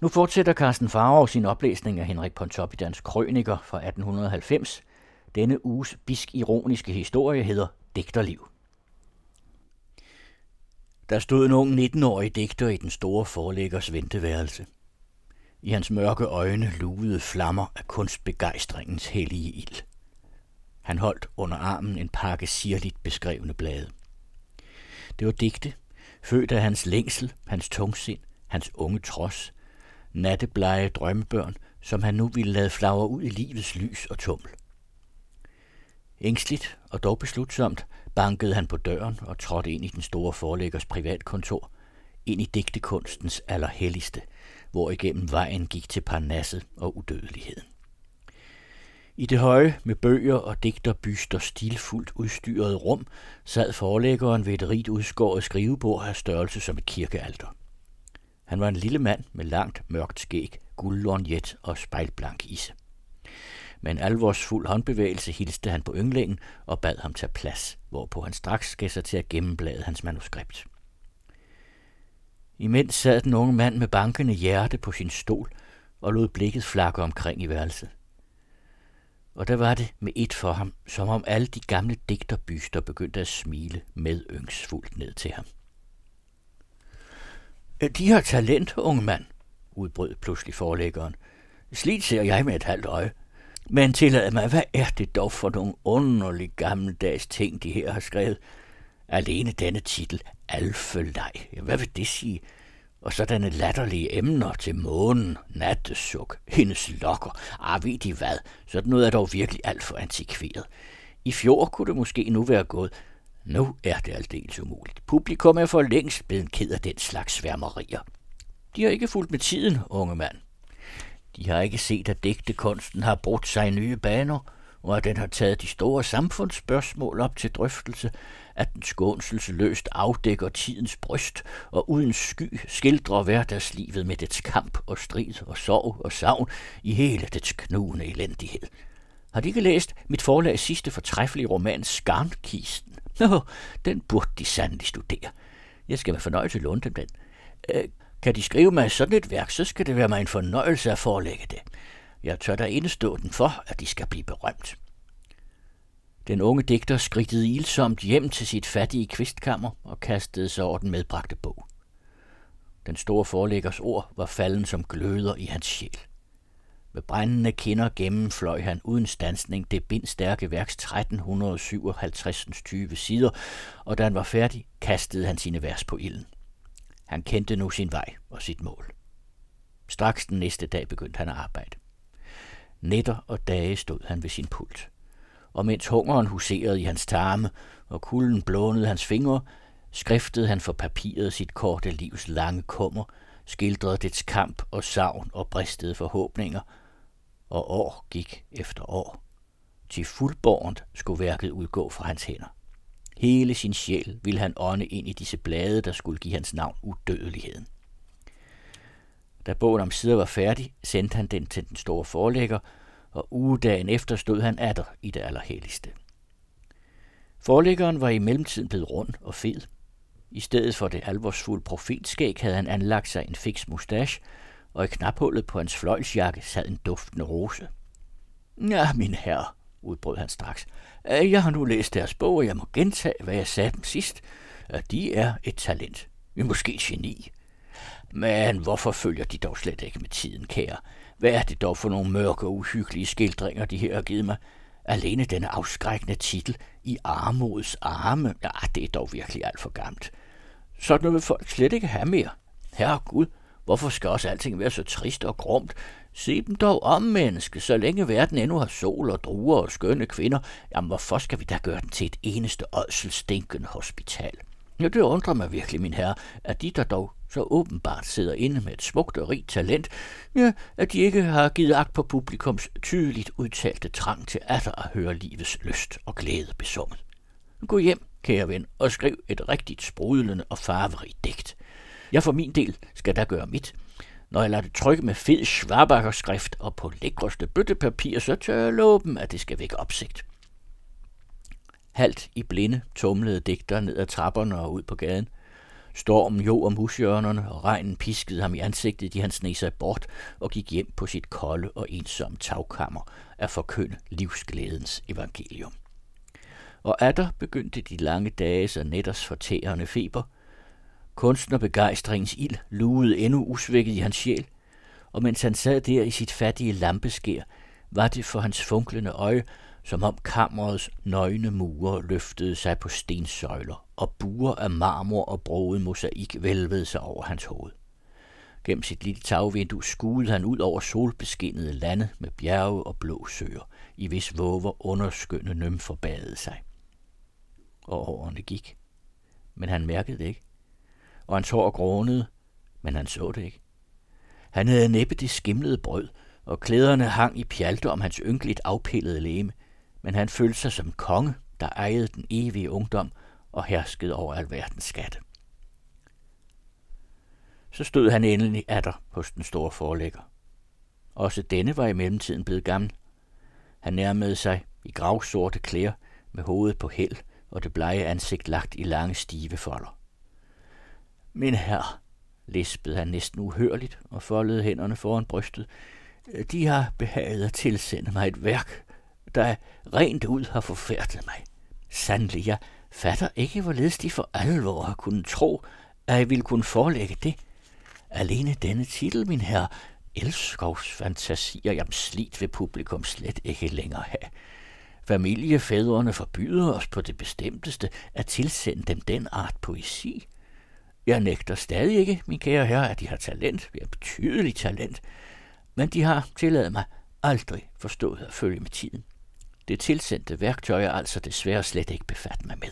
Nu fortsætter Carsten Farov sin oplæsning af Henrik Pontoppidans krøniker fra 1890. Denne uges bisk-ironiske historie hedder Digterliv. Der stod en ung 19-årig digter i den store forlæggers venteværelse. I hans mørke øjne lugede flammer af kunstbegejstringens hellige ild. Han holdt under armen en pakke sirligt beskrevne blade. Det var digte, født af hans længsel, hans tungsind, hans unge trods, nattebleje drømmebørn, som han nu ville lade flagre ud i livets lys og tummel. Ængstligt og dog beslutsomt bankede han på døren og trådte ind i den store forlæggers privatkontor, ind i digtekunstens allerhelligste, hvor igennem vejen gik til parnasset og udødeligheden. I det høje med bøger og digterbyster stilfuldt udstyret rum sad forlæggeren ved et rigt udskåret skrivebord af størrelse som et kirkealter. Han var en lille mand med langt, mørkt skæg, guldlornjet og spejlblank isse. Med en alvorsfuld håndbevægelse hilste han på ynglingen og bad ham tage plads, hvorpå han straks gav sig til at gennemblade hans manuskript. Imens sad den unge mand med bankende hjerte på sin stol og lod blikket flakke omkring i værelset. Og der var det med et for ham, som om alle de gamle digterbyster begyndte at smile med yngsfuldt ned til ham. Øh, de har talent, unge mand, udbrød pludselig forlæggeren. Slidt ser jeg med et halvt øje. Men tillad mig, hvad er det dog for nogle underlige gammeldags ting, de her har skrevet? Alene denne titel, Alfelej. Hvad vil det sige? Og sådanne latterlige emner til månen, nattesuk, hendes lokker. Ah, ved de hvad? Sådan noget er dog virkelig alt for antikveret. I fjor kunne det måske nu være gået. Nu er det aldeles umuligt. Publikum er for længst blevet ked af den slags sværmerier. De har ikke fulgt med tiden, unge mand. De har ikke set, at digtekunsten har brudt sig i nye baner, og at den har taget de store samfundsspørgsmål op til drøftelse, at den skånselsløst afdækker tidens bryst og uden sky skildrer hverdagslivet med dets kamp og strid og sorg og savn i hele dets knugende elendighed. Har de ikke læst mit forlags sidste fortræffelige roman Skarnkisten? Nå, den burde de sandelig studere. Jeg skal med fornøjelse låne dem den. Øh, kan de skrive mig sådan et værk, så skal det være mig en fornøjelse at forelægge det. Jeg tør da indestå den for, at de skal blive berømt. Den unge digter skridtede ilsomt hjem til sit fattige kvistkammer og kastede sig over den medbragte bog. Den store forlæggers ord var falden som gløder i hans sjæl. Med brændende kinder gennemfløj han uden stansning det bindstærke værks 1357 20 sider, og da han var færdig, kastede han sine vers på ilden. Han kendte nu sin vej og sit mål. Straks den næste dag begyndte han at arbejde. Nætter og dage stod han ved sin pult. Og mens hungeren huserede i hans tarme og kulden blånede hans fingre, skriftede han for papiret sit korte livs lange kummer, skildrede dets kamp og savn og bristede forhåbninger, og år gik efter år. Til fuldborgent skulle værket udgå fra hans hænder. Hele sin sjæl ville han ånde ind i disse blade, der skulle give hans navn udødeligheden. Da bogen om sider var færdig, sendte han den til den store forlægger, og ugedagen efter stod han atter i det allerhelligste. Forlæggeren var i mellemtiden blevet rund og fed. I stedet for det alvorsfulde profetskæg havde han anlagt sig en fix mustache, og i knaphullet på hans fløjlsjakke sad en duftende rose. Ja, min herre, udbrød han straks. Øh, jeg har nu læst deres bog, og jeg må gentage, hvad jeg sagde dem sidst. At de er et talent. Vi måske geni. Men hvorfor følger de dog slet ikke med tiden, kære? Hvad er det dog for nogle mørke og uhyggelige skildringer, de her har givet mig? Alene denne afskrækkende titel, I armods arme, ja, det er dog virkelig alt for gammelt. Sådan vil folk slet ikke have mere. Herre Gud, hvorfor skal også alting være så trist og grumt? Se dem dog om, menneske, så længe verden endnu har sol og druer og skønne kvinder. Jamen, hvorfor skal vi da gøre den til et eneste ådselstinkende hospital? Ja, det undrer mig virkelig, min herre, at de, der dog så åbenbart sidder inde med et smukt og rigt talent, ja, at de ikke har givet agt på publikums tydeligt udtalte trang til atter at høre livets lyst og glæde besunget. Gå hjem, kære ven, og skriv et rigtigt sprudlende og farverigt digt. Jeg for min del skal da gøre mit. Når jeg lader det trykke med fed schwabakkerskrift og på lækreste bøttepapir, så tør jeg love dem, at det skal vække opsigt. Halt i blinde tumlede digter ned ad trapperne og ud på gaden. Stormen jo om hushjørnerne, og regnen piskede ham i ansigtet, de han sneg sig bort og gik hjem på sit kolde og ensomme tagkammer at forkynde livsglædens evangelium. Og atter begyndte de lange dages og nætters fortærende feber. Kunstnerbegejstringens ild lugede endnu usvækket i hans sjæl, og mens han sad der i sit fattige lampeskær, var det for hans funklende øje, som om kammerets nøgne mure løftede sig på stensøjler, og buer af marmor og broet mosaik vælvede sig over hans hoved. Gennem sit lille tagvindue skuede han ud over solbeskinnede lande med bjerge og blå søer, i hvis våver underskønne nymfer badede sig. Og årene gik, men han mærkede det ikke. Og hans hår grånede, men han så det ikke. Han havde næppe det skimlede brød, og klæderne hang i pjalte om hans ynkeligt afpillede læme, men han følte sig som konge, der ejede den evige ungdom og herskede over alverdens skatte. Så stod han endelig atter hos den store forlægger. Også denne var i mellemtiden blevet gammel. Han nærmede sig i gravsorte klæder med hovedet på hæld og det blege ansigt lagt i lange stive folder. Min herre, lispede han næsten uhørligt og foldede hænderne foran brystet. De har behaget at tilsende mig et værk, der rent ud har forfærdet mig. Sandelig, jeg fatter ikke, hvorledes de for alvor har kunnet tro, at jeg ville kunne forelægge det. Alene denne titel, min herre, Elskovs fantasier, jamen slidt ved publikum slet ikke længere have. Familiefædrene forbyder os på det bestemteste at tilsende dem den art poesi. Jeg nægter stadig ikke, min kære herre, at de har talent, vi har betydeligt talent, men de har, tilladet mig, aldrig forstået at følge med tiden. Det tilsendte værktøj er altså desværre slet ikke befattet mig med.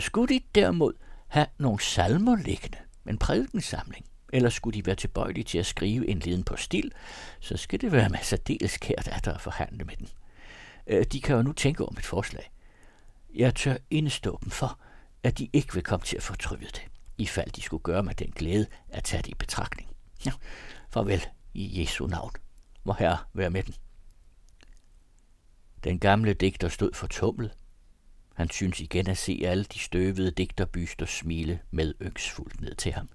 Skulle de derimod have nogle salmer liggende, en prædikensamling, eller skulle de være tilbøjelige til at skrive en liden på stil, så skal det være med særdeles kært at der forhandle med den. Øh, de kan jo nu tænke om et forslag. Jeg tør indstå dem for, at de ikke vil komme til at fortryde det, i fald de skulle gøre mig den glæde at tage det i betragtning. Ja, farvel i Jesu navn. Må Herre være med den. Den gamle digter stod fortumlet. Han synes igen at se alle de støvede digterbyster smile med yngsfuldt ned til ham.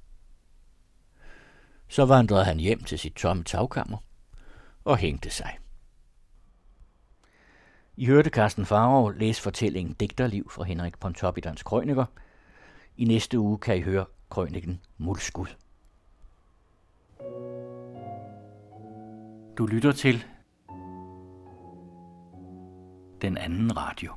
Så vandrede han hjem til sit tomme tagkammer og hængte sig. I hørte Carsten Farov læse fortællingen Digterliv fra Henrik Pontoppidans Krøniker. I næste uge kan I høre krøniken Mulskud. Du lytter til den anden radio.